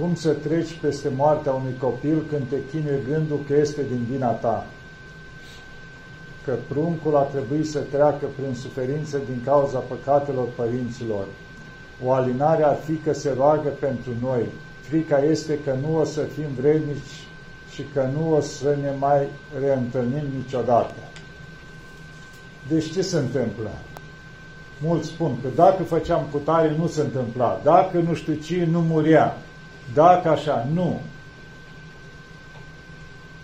Cum să treci peste moartea unui copil când te chinuie gândul că este din vina ta? Că pruncul a trebuit să treacă prin suferință din cauza păcatelor părinților. O alinare ar fi că se roagă pentru noi. Frica este că nu o să fim vrednici și că nu o să ne mai reîntâlnim niciodată. Deci ce se întâmplă? Mulți spun că dacă făceam cutare nu se întâmpla, dacă nu știu ce nu murea, dacă așa, nu.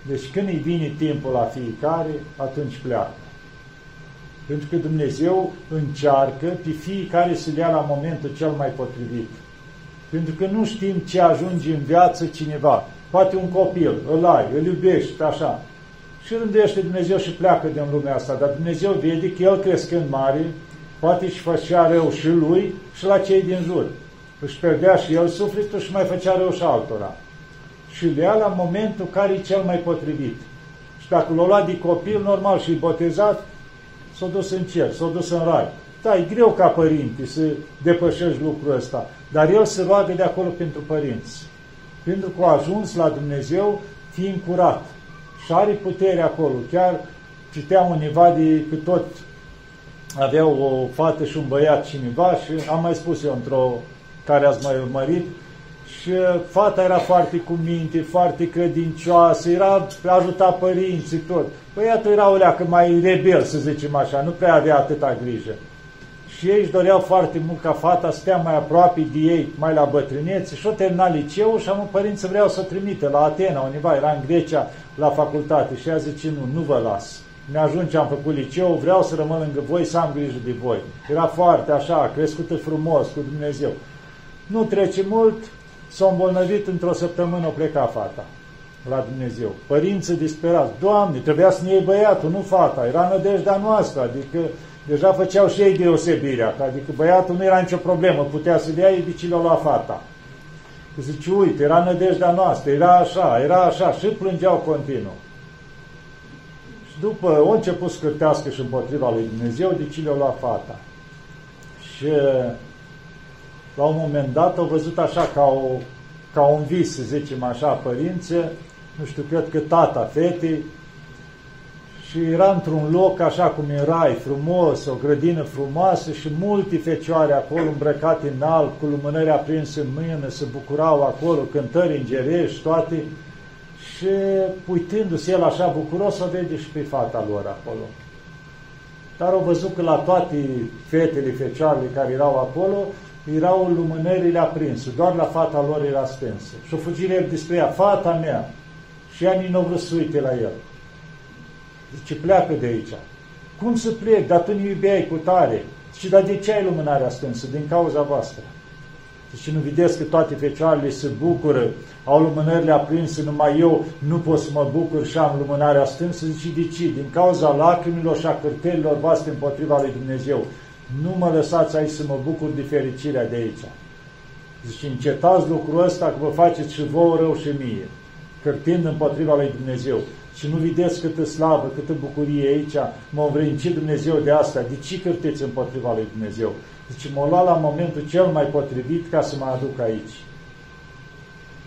Deci când îi vine timpul la fiecare, atunci pleacă. Pentru că Dumnezeu încearcă pe fiecare să le ia la momentul cel mai potrivit. Pentru că nu știm ce ajunge în viață cineva. Poate un copil, îl ai, îl iubești, așa. Și rândește Dumnezeu și pleacă din lumea asta. Dar Dumnezeu vede că el crescând mare, poate își făcea rău și lui și la cei din jur. Își perdea și el sufletul și mai făcea rău și altora. Și le ia la momentul care e cel mai potrivit. Și dacă l-a luat de copil, normal și botezat, s-a dus în cer, s-a dus în rai. Da, e greu ca părinte să depășești lucrul ăsta, dar el se roagă de acolo pentru părinți. Pentru că a ajuns la Dumnezeu fiind curat și are putere acolo. Chiar citeam undeva de că tot aveau o fată și un băiat cineva și am mai spus eu într-o care ați mai urmărit și fata era foarte cu minte, foarte credincioasă, era ajuta părinții, tot. Băiatul era o leacă mai rebel, să zicem așa, nu prea avea atâta grijă. Și ei își doreau foarte mult ca fata să stea mai aproape de ei, mai la bătrânețe și-o termina liceul și am părinți vreau să o trimite la Atena, undeva, era în Grecia, la facultate. Și ea zice, nu, nu vă las. Ne ajunge, am făcut liceu, vreau să rămân lângă voi, să am grijă de voi. Era foarte așa, crescută frumos cu Dumnezeu. Nu trece mult, s-a îmbolnăvit într-o săptămână, o pleca fata la Dumnezeu. Părinții disperați, Doamne, trebuia să ne iei băiatul, nu fata, era nădejdea noastră, adică deja făceau și ei deosebirea, adică băiatul nu era nicio problemă, putea să dea, de ce l-a luat fata. Zice, uite, era nădejdea noastră, era așa, era așa, și plângeau continuu. Și după, au început să cârtească și împotriva lui Dumnezeu, de ce le-a luat fata. Și la un moment dat au văzut așa ca, o, ca un vis, să zicem așa, părințe, nu știu, cred că tata fetei, și era într-un loc așa cum e rai, frumos, o grădină frumoasă și multe fecioare acolo îmbrăcate în alb, cu lumânări aprinse în mână, se bucurau acolo, cântări îngerești, toate. Și uitându-se el așa bucuros, o vede și pe fata lor acolo. Dar au văzut că la toate fetele, fecioarele care erau acolo, erau lumânările aprinse, doar la fata lor era stânsă. Și o fugire despre ea, fata mea. Și ea nici nu vrut să uite la el. Zice, pleacă de aici. Cum să plec? Dar tu nu iubeai cu tare. Zice, dar de ce ai lumânarea stânsă? Din cauza voastră. Zice, nu vedeți că toate fecioarele se bucură, au lumânările aprinse, numai eu nu pot să mă bucur și am lumânarea stânsă? Zice, de ce? Din cauza lacrimilor și a cârtelilor voastre împotriva lui Dumnezeu. Nu mă lăsați aici să mă bucur de fericirea de aici. Zice, încetați lucrul ăsta că vă faceți și vouă rău și mie, cârtind împotriva lui Dumnezeu și nu vedeți câtă slavă, câtă bucurie aici, mă învrednici Dumnezeu de asta, de ce cârteți împotriva lui Dumnezeu? Deci mă lua la momentul cel mai potrivit ca să mă aduc aici.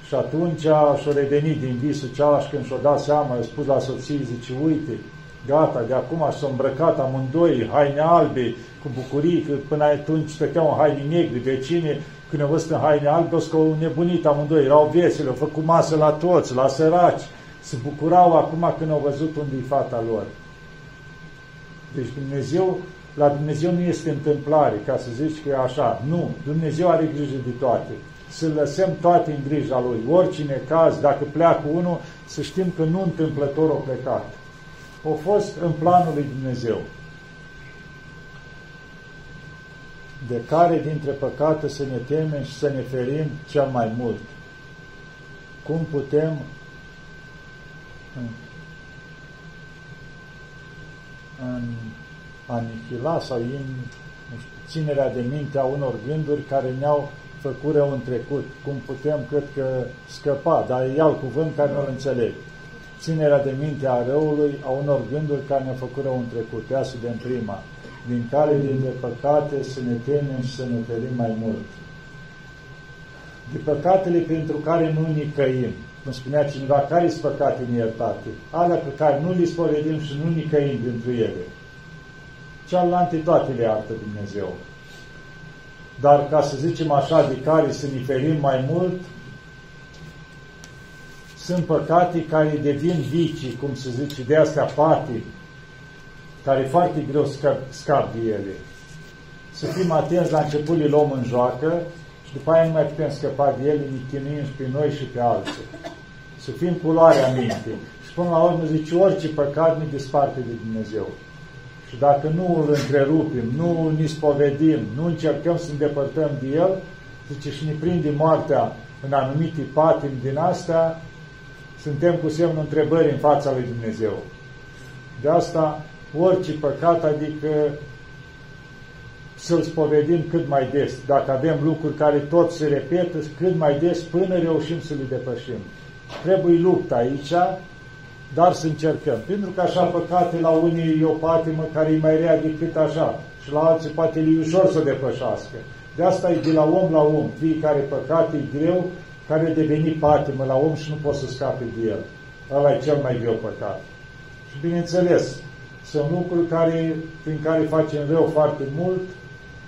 Și atunci și-o revenit din visul cealaltă și când și-o dat seama, a spus la soție, zice, uite, gata, de acum s-au îmbrăcat amândoi, haine albe, cu bucurii, că până atunci stăteau în haine negre, vecine, când au văzut în haine albe, au nebunit amândoi, erau vesele, au făcut masă la toți, la săraci, se bucurau acum când au văzut unde e fata lor. Deci Dumnezeu, la Dumnezeu nu este întâmplare, ca să zici că e așa. Nu, Dumnezeu are grijă de toate. Să lăsăm toate în grija Lui. Oricine caz, dacă pleacă unul, să știm că nu întâmplător o plecat. O fost în planul lui Dumnezeu. De care dintre păcate să ne temem și să ne ferim cel mai mult? Cum putem în anihila sau în nu știu, ținerea de minte a unor gânduri care ne-au făcut rău în trecut. Cum putem, cred că, scăpa, dar e alt cuvânt care nu-l înțeleg. Ținerea de minte a răului, a unor gânduri care ne-au făcut rău în trecut. Ia să vedem prima. Din care din de păcate să ne temem și să ne ferim mai mult. de păcatele pentru care nu nicăim. Cum spunea cineva, care sunt păcate neiertate? Alea pe care nu le spovedim și nu nicăim pentru ele. Cealaltă toate le iartă Dumnezeu. Dar ca să zicem așa, de care să ne ferim mai mult, sunt păcate care devin vicii, cum se zice, de astea pati, care foarte greu scap, scap de ele. Să fim atenți la început, le luăm în joacă și după aia nu mai putem scăpa de ele, ne chinuim și pe noi și pe alții. Să fim culoarea minte. Și până la urmă zice, orice păcat ne disparte de Dumnezeu. Și dacă nu îl întrerupim, nu ne spovedim, nu încercăm să ne depărtăm de el, zice, și ne prinde moartea în anumite patimi din astea, suntem cu semnul întrebării în fața lui Dumnezeu. De asta, orice păcat, adică să-l spovedim cât mai des. Dacă avem lucruri care tot se repetă, cât mai des până reușim să le depășim. Trebuie lupta aici, dar să încercăm. Pentru că așa păcate la unii e o patimă care e mai rea decât așa și la alții poate e ușor să o depășească. De asta e de la om la om. Fiecare păcat e greu, care a devenit patimă la om și nu poți să scape de el. Ăla e cel mai greu păcat. Și bineînțeles, sunt lucruri care, prin care facem rău foarte mult,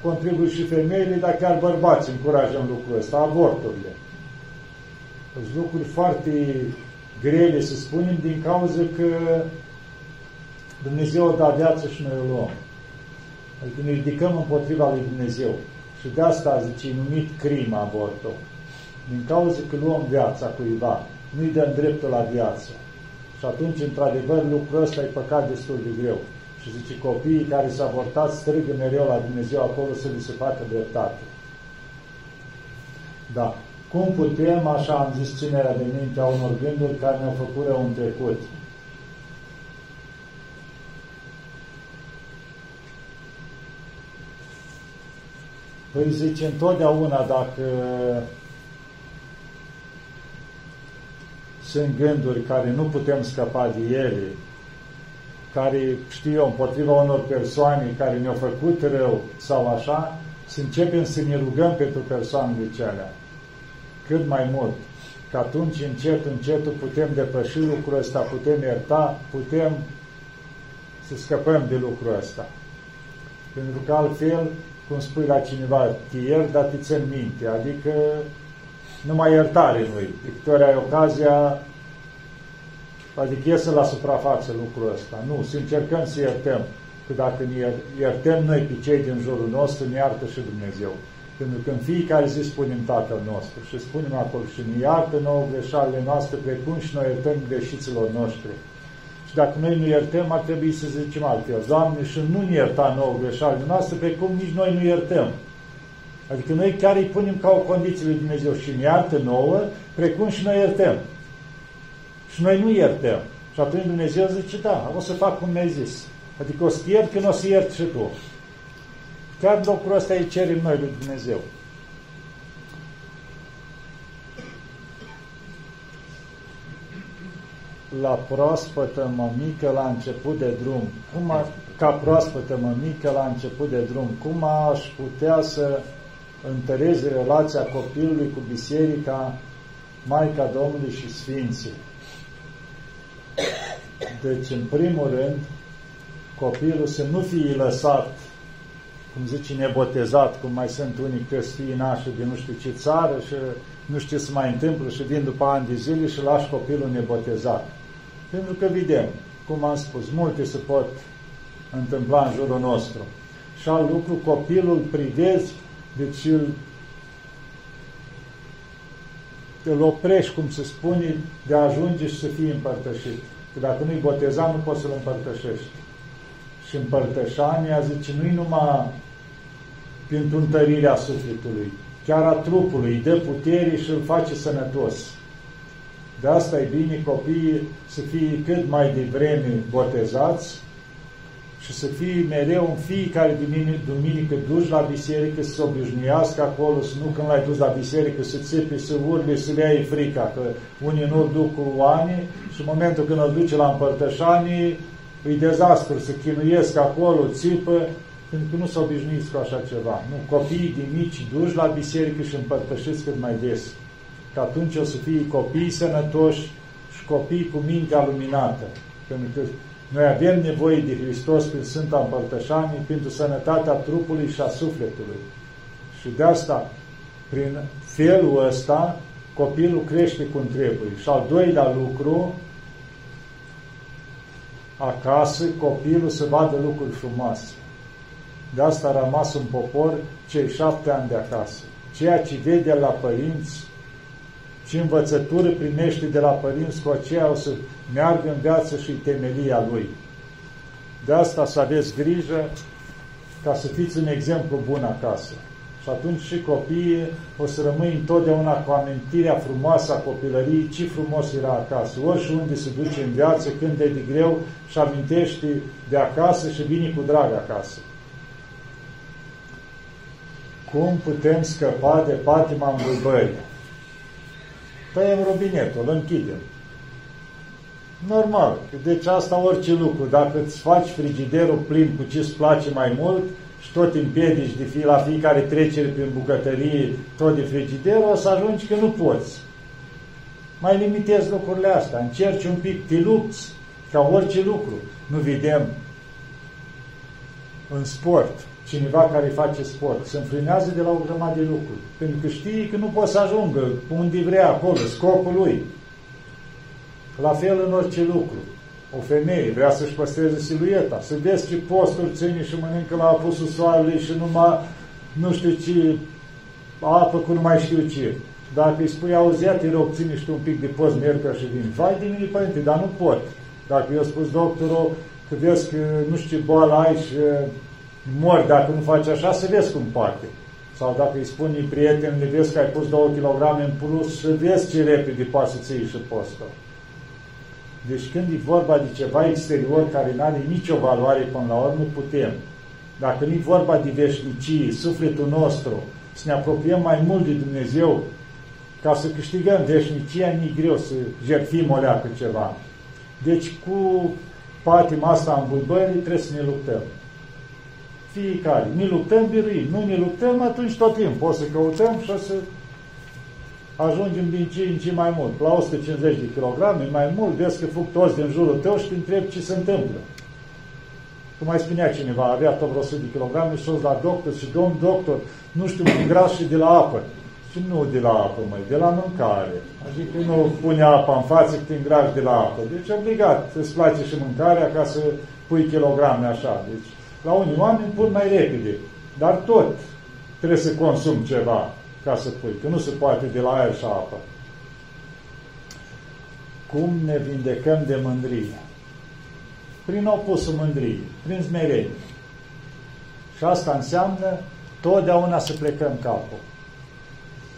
contribuie și femeile, dar chiar bărbații încurajăm lucrul ăsta, avorturile. Sunt lucruri foarte grele, să spunem, din cauza că Dumnezeu a dat viață și noi o luăm. Adică ne ridicăm împotriva lui Dumnezeu. Și de asta, zice, e numit crimă avortul. Din cauza că luăm viața cuiva, nu-i dăm dreptul la viață. Și atunci, într-adevăr, lucrul ăsta e păcat destul de greu. Și zice, copiii care s-au avortat strigă mereu la Dumnezeu acolo să li se facă dreptate. Da. Cum putem, așa am zis, ținerea de minte a unor gânduri care ne-au făcut rău în trecut? Păi zice, întotdeauna dacă sunt gânduri care nu putem scăpa de ele, care, știu eu, împotriva unor persoane care ne-au făcut rău sau așa, să începem să ne rugăm pentru persoanele celea cât mai mult. Că atunci, încet, încet, putem depăși lucrul ăsta, putem ierta, putem să scăpăm de lucrul ăsta. Pentru că altfel, cum spui la cineva, te iert, dar te țin minte. Adică numai iertare nu-i. De câte ai ocazia, adică iese la suprafață lucrul ăsta. Nu, să încercăm să iertăm. Că dacă ne iertăm noi pe cei din jurul nostru, ne iartă și Dumnezeu. Pentru că în fiecare zi spunem Tatăl nostru și spunem acolo și ne iartă nouă greșalele noastre, precum și noi iertăm greșiților noștri. Și dacă noi nu iertăm, ar trebui să zicem altfel. Doamne, și nu ne ierta nouă greșalele noastre, precum nici noi nu iertăm. Adică noi chiar îi punem ca o condiție lui Dumnezeu și ne iartă nouă, precum și noi iertăm. Și noi nu iertăm. Și atunci Dumnezeu zice, da, o să fac cum mi-ai zis. Adică o să iert când o să iert și tu. Chiar lucrul ăsta îi cerem noi lui Dumnezeu. La proaspătă mămică la început de drum. Cum a, ca proaspătă mămică la început de drum. Cum aș putea să întăreze relația copilului cu biserica, Maica Domnului și Sfinții? Deci, în primul rând, copilul să nu fie lăsat cum zice, nebotezat, cum mai sunt unii că fii nașă din nu știu ce țară și nu știu ce se mai întâmplă și vin după ani de zile și lași copilul nebotezat. Pentru că vedem, cum am spus, multe se pot întâmpla în jurul nostru. Și al lucru, copilul privezi, deci îl, îl oprești, cum se spune, de a ajunge și să fie împărtășit. Că dacă nu-i botezat, nu poți să-l împărtășești. Și împărtășania, zice, nu-i numai pentru întărirea sufletului, chiar a trupului, îi dă putere și îl face sănătos. De asta e bine copiii să fie cât mai devreme botezați și să fie mereu în fiecare duminică duși la biserică, să se obișnuiască acolo, să nu când l-ai dus la biserică să țipe, să urle, să le ai frica, că unii nu duc cu ani și în momentul când îl duce la împărtășanii, îi dezastru, să chinuiesc acolo, țipă, pentru că nu s-au obișnuiți cu așa ceva. Nu, copiii din mici duși la biserică și împărtășesc cât mai des. Că atunci o să fie copii sănătoși și copii cu mintea luminată. Pentru că noi avem nevoie de Hristos prin Sfânta Împărtășanie pentru sănătatea trupului și a sufletului. Și de asta, prin felul ăsta, copilul crește cum trebuie. Și al doilea lucru, acasă, copilul să vadă lucruri frumoase. De asta a rămas un popor cei șapte ani de acasă. Ceea ce vede la părinți, ce învățătură primește de la părinți, cu aceea o să meargă în viață și temelia lui. De asta să aveți grijă ca să fiți un exemplu bun acasă. Și atunci și copiii o să rămâi întotdeauna cu amintirea frumoasă a copilăriei, ce frumos era acasă. Ori și unde se duce în viață, când e de greu și amintești de acasă și vine cu drag acasă. Cum putem scăpa de patima îmbulbării? Tăiem robinetul, îl închidem. Normal. Deci asta orice lucru. Dacă îți faci frigiderul plin cu ce îți place mai mult și tot împiedici de fi la fiecare trecere prin bucătărie tot de frigider, o să ajungi că nu poți. Mai limitezi lucrurile astea. Încerci un pic, te lupți ca orice lucru. Nu vedem în sport cineva care face sport, se înfrânează de la o grămadă de lucruri. Pentru că știi că nu poate să ajungă unde vrea acolo, scopul lui. La fel în orice lucru. O femeie vrea să-și păstreze silueta, să vezi ce posturi ține și mănâncă la apusul soarelui și numai nu știu ce apă cu nu mai știu ce. Dacă îi spui, auzi, te rog, ține și tu un pic de post miercuri și vin. Vai de mine, părinte, dar nu pot. Dacă eu spus doctorul că vezi că nu știu ce boală ai și mori dacă nu faci așa, să vezi cum poate. Sau dacă îi spuni prietenului, vezi că ai pus 2 kg în plus, să vezi ce repede poate să-ți iei și postul. Deci când e vorba de ceva exterior care nu are nicio valoare până la urmă, putem. Dacă nu e vorba de veșnicie, sufletul nostru, să ne apropiem mai mult de Dumnezeu, ca să câștigăm veșnicia, nu greu să jertfim o leacă ceva. Deci cu patima asta în bulbării trebuie să ne luptăm. Fiecare. Ne luptăm, biruim. Nu ne luptăm, atunci tot timpul o să căutăm și o să ajungem din ce în ce mai mult. La 150 de kilograme, mai mult, vezi că fug toți din jurul tău și te întrebi ce se întâmplă. Cum mai spunea cineva, avea tot vreo 100 de kilograme și la doctor și domn doctor, nu știu, gras și de la apă. Și nu de la apă, mai, de la mâncare. Adică nu pune apa în față că te îngrași de la apă. Deci obligat, îți place și mâncarea ca să pui kilograme așa. Deci la unii oameni pun mai repede, dar tot trebuie să consum ceva ca să pui, că nu se poate de la aer și apă. Cum ne vindecăm de mândrie? Prin opusul mândrie, prin smerenie. Și asta înseamnă totdeauna să plecăm capul.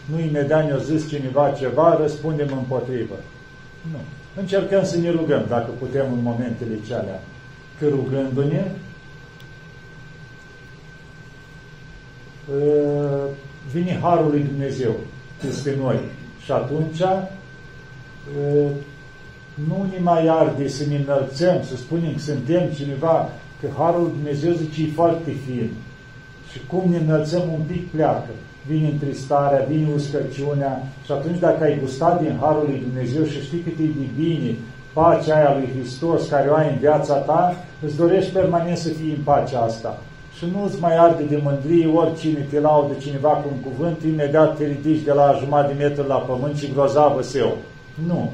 Nu imediat ne-a zis cineva ceva, răspundem împotrivă. Nu. Încercăm să ne rugăm, dacă putem, în momentele cealea. Că rugându-ne, ă, vine Harul lui Dumnezeu peste noi. Și atunci nu ne mai arde să ne înălțăm, să spunem că suntem cineva, că Harul lui Dumnezeu zice e foarte fin. Și cum ne înălțăm un pic pleacă. Vine întristarea, vine uscăciunea și atunci dacă ai gustat din Harul lui Dumnezeu și știi cât e de bine pacea aia lui Hristos care o ai în viața ta, îți dorești permanent să fii în pacea asta și nu-ți mai arde de mândrie oricine te laudă cineva cu un cuvânt, imediat te ridici de la jumătate de metru la pământ și grozavă seu. Nu.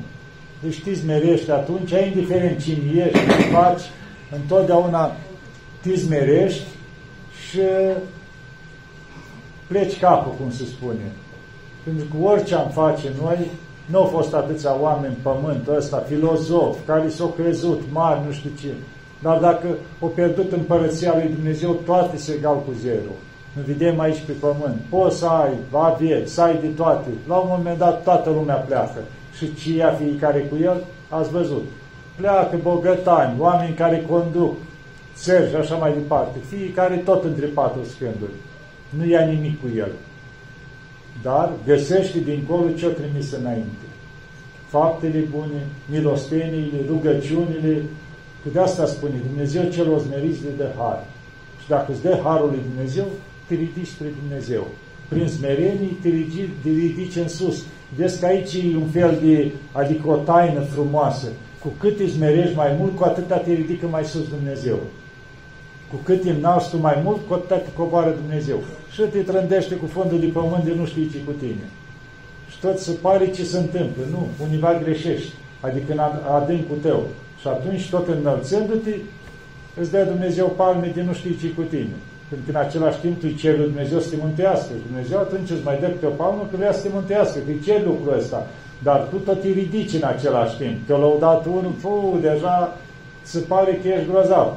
Deci știți, merești atunci, indiferent cine ești, ce faci, întotdeauna te zmerești și pleci capul, cum se spune. Pentru că orice am face noi, nu au fost atâția oameni în pământul ăsta, filozofi, care s-au crezut mari, nu știu ce. Dar dacă o pierdut împărăția lui Dumnezeu, toate se egal cu zero. Nu vedem aici pe pământ. Poți să ai avie, să ai de toate. La un moment dat toată lumea pleacă. Și ce ia fiecare cu el? Ați văzut. Pleacă bogătani, oameni care conduc țări și așa mai departe. Fiecare tot între patru scânduri. Nu ia nimic cu el. Dar găsește dincolo ce-o trimis înainte. Faptele bune, milosteniile, rugăciunile, Că de asta spune, Dumnezeu celor zmeriți de har. Și dacă îți dă Harul lui Dumnezeu, te ridici spre Dumnezeu. Prin smerenie te ridici, te ridici în sus. Vezi că aici e un fel de, adică o taină frumoasă. Cu cât îți smerești mai mult, cu atâta te ridică mai sus Dumnezeu. Cu cât îi înalți tu mai mult, cu atâta te coboară Dumnezeu. Și te trândește cu fondul de pământ de nu știi ce cu tine. Și tot se pare ce se întâmplă. Nu, univa greșești. Adică în adâncul tău. Și atunci, tot înălțându-te, îți dă Dumnezeu palme de nu știi ce cu tine. Pentru că în același timp tu îi ceri lui Dumnezeu să te mântuiască. Dumnezeu atunci îți mai dă câte o palmă că vrea să te mântuiască, că îi ceri lucrul ăsta. Dar tu tot îi ridici în același timp. Te-a lăudat unul, fu, deja se pare că ești grozav.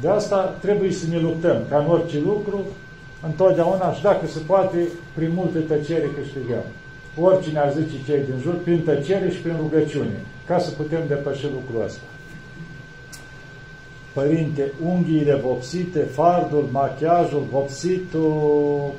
De asta trebuie să ne luptăm, ca în orice lucru, întotdeauna și dacă se poate, prin multe tăcere câștigăm. Oricine ar zice cei din jur, prin tăcere și prin rugăciune, ca să putem depăși lucrul ăsta. Părinte, unghiile vopsite, fardul, machiajul, vopsitul,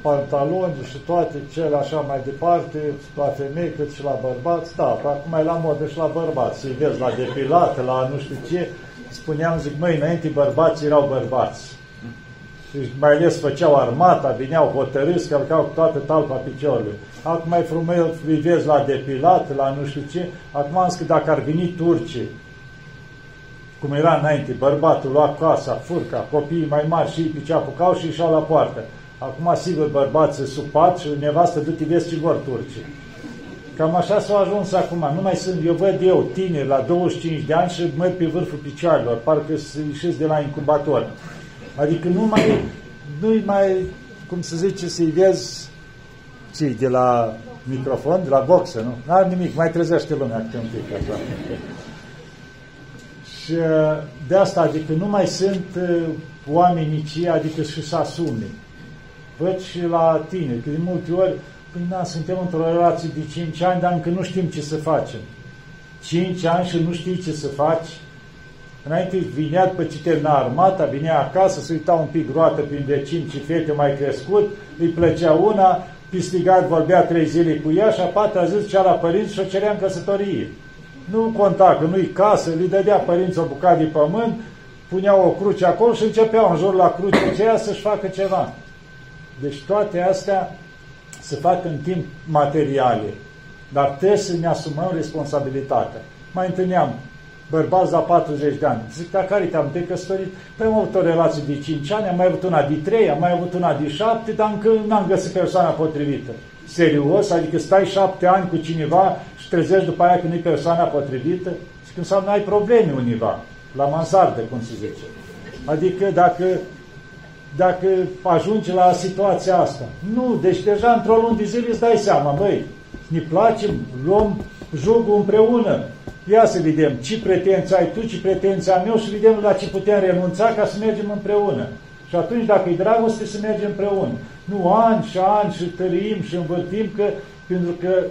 pantaloni și toate cele așa mai departe, la femei cât și la bărbați, da, acum mai la modă și la bărbați, să-i vezi la depilat, la nu știu ce, spuneam, zic, măi, înainte bărbații erau bărbați. Și mai ales făceau armata, vineau hotărâți, călcau cu toată talpa piciorului. Acum mai frumos îi vezi la depilat, la nu știu ce. Acum am zis că dacă ar veni turcii cum era înainte, bărbatul lua casa, furca, copiii mai mari și pe ce apucau și ieșeau la poartă. Acum, sigur, bărbații sub pat și nevastă du-te vezi ce vor turci. Cam așa s-au ajuns acum. Nu mai sunt, eu văd eu, tineri, la 25 de ani și merg pe vârful picioarelor, parcă să ieșiți de la incubator. Adică nu mai, nu mai, cum să zice, să-i vezi cei de la microfon, de la boxă, nu? N-are nimic, mai trezește lumea câte un pic așa. Și uh, de asta, adică nu mai sunt uh, oamenii ci, adică și să asume. Văd și la tine, că de multe ori, păi na, suntem într-o relație de 5 ani, dar încă nu știm ce să facem. 5 ani și nu știi ce să faci. Înainte vinea după ce termina armata, vinea acasă, se uita un pic roată prin vecini și fete mai crescut, îi plăcea una, pistigat vorbea trei zile cu ea și a patra zi cea la părinți și o cerea în căsătorie. Nu conta că nu-i casă, îi dădea părinți o bucată de pământ, puneau o cruce acolo și începeau în jur la cruce aceea să-și facă ceva. Deci toate astea se fac în timp materiale, dar trebuie să ne asumăm responsabilitatea. Mai întâlneam bărbați la 40 de ani. Zic, dar care te-am te căsătorit? Păi am avut o relație de 5 ani, am mai avut una de 3, am mai avut una de 7, dar încă n-am găsit persoana potrivită. Serios? Adică stai 7 ani cu cineva și trezești după aia că nu-i persoana potrivită? Și când înseamnă ai probleme univa, la mansardă, cum se zice. Adică dacă dacă ajunge la situația asta. Nu, deci deja într-o lună de zile îți dai seama, băi, ne place, luăm jugul împreună. Ia să vedem ce pretenții ai tu, ce pretenții am eu și vedem la ce putem renunța ca să mergem împreună. Și atunci, dacă e dragoste, să mergem împreună. Nu ani și ani și tărim și învârtim, că, pentru că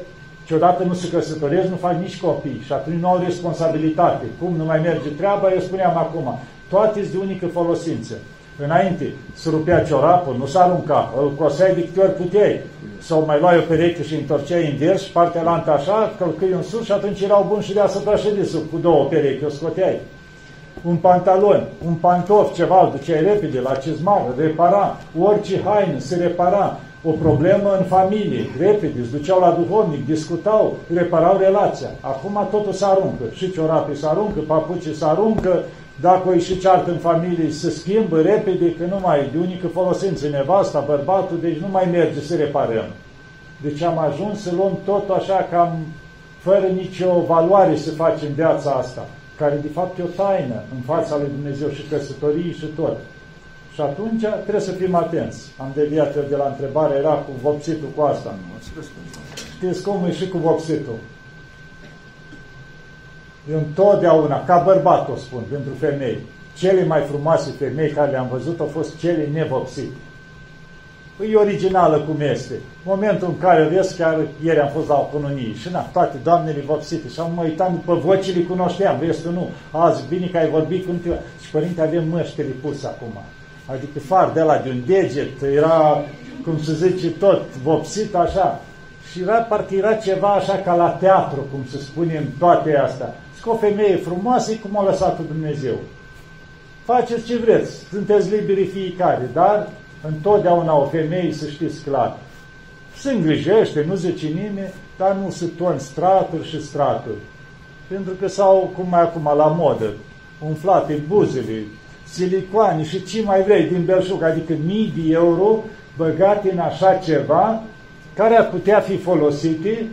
ce odată nu se căsătoresc, nu fac nici copii și atunci nu au responsabilitate. Cum nu mai merge treaba, eu spuneam acum, toate sunt de unică folosință. Înainte se rupea ciorapul, nu s-a arunca, îl coseai de câte ori puteai. Sau mai luai o pereche și întorceai invers și partea lantă așa, călcâi în sus și atunci erau bun și de asupra și de sub, cu două perechi, o scoteai. Un pantalon, un pantof, ceva, îl duceai repede la cizmar, repara, orice haină se repara, o problemă în familie, repede, îți duceau la duhovnic, discutau, reparau relația. Acum totul se aruncă, și ciorapii se aruncă, papucii se aruncă, dacă o ieși ceartă în familie, se schimbă repede, că nu mai de unică folosință nevasta, bărbatul, deci nu mai merge să reparăm. Deci am ajuns să luăm tot așa cam fără nicio valoare să facem viața asta, care de fapt e o taină în fața lui Dumnezeu și căsătorii și tot. Și atunci trebuie să fim atenți. Am deviat de la întrebare, era cu vopsitul cu asta. Știți cum e și cu vopsitul? Eu întotdeauna, ca bărbat o spun, pentru femei, cele mai frumoase femei care le-am văzut au fost cele nevopsite. Păi e originală cum este. Momentul în care vezi, chiar ieri am fost la o cununie și na, toate doamnele vopsite și am mă uitat după vocile cunoșteam, vezi tu nu. Azi, bine că ai vorbit cu tine. Și părinte, avem măștele pus acum. Adică far de la de un deget, era, cum se zice, tot vopsit așa. Și era, parcă era ceva așa ca la teatru, cum se spune în toate astea că o femeie frumoasă e cum a lăsat Dumnezeu. Faceți ce vreți, sunteți liberi fiecare, dar întotdeauna o femeie, să știți clar, se îngrijește, nu zice nimeni, dar nu se ton straturi și straturi. Pentru că s-au, cum mai acum, la modă, umflate buzele, silicoane și ce mai vrei din belșug, adică mii de euro băgate în așa ceva care ar putea fi folosite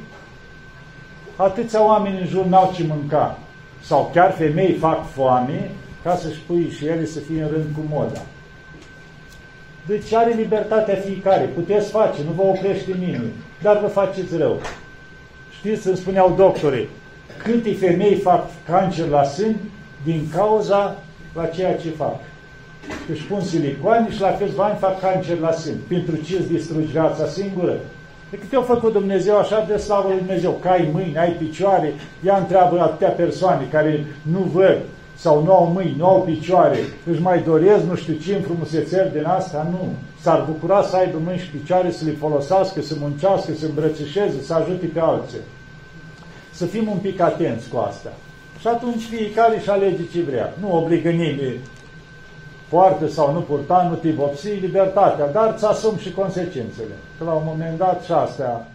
atâția oameni în jur n-au ce mânca. Sau chiar femei fac foame ca să-și pui și ele să fie în rând cu moda. Deci are libertatea fiecare, puteți face, nu vă oprește nimeni, dar vă faceți rău. Știți, îmi spuneau doctorii, câte femei fac cancer la sân din cauza la ceea ce fac. Își pun silicoane și la câțiva ani fac cancer la sân. Pentru ce îți distrugi viața singură? De câte au făcut Dumnezeu așa de slavă lui Dumnezeu, că ai mâini, ai picioare, ea întreabă atâtea persoane care nu văd sau nu au mâini, nu au picioare, își mai doresc nu știu ce frumusețări din asta? Nu. S-ar bucura să aibă mâini și picioare, să le folosească, să muncească, să îmbrățișeze, să ajute pe alții. Să fim un pic atenți cu asta. Și atunci fiecare își alege ce vrea. Nu obligă nimeni poartă sau nu purta, nu te vopsi, libertatea, dar îți asumi și consecințele. Că la un moment dat și astea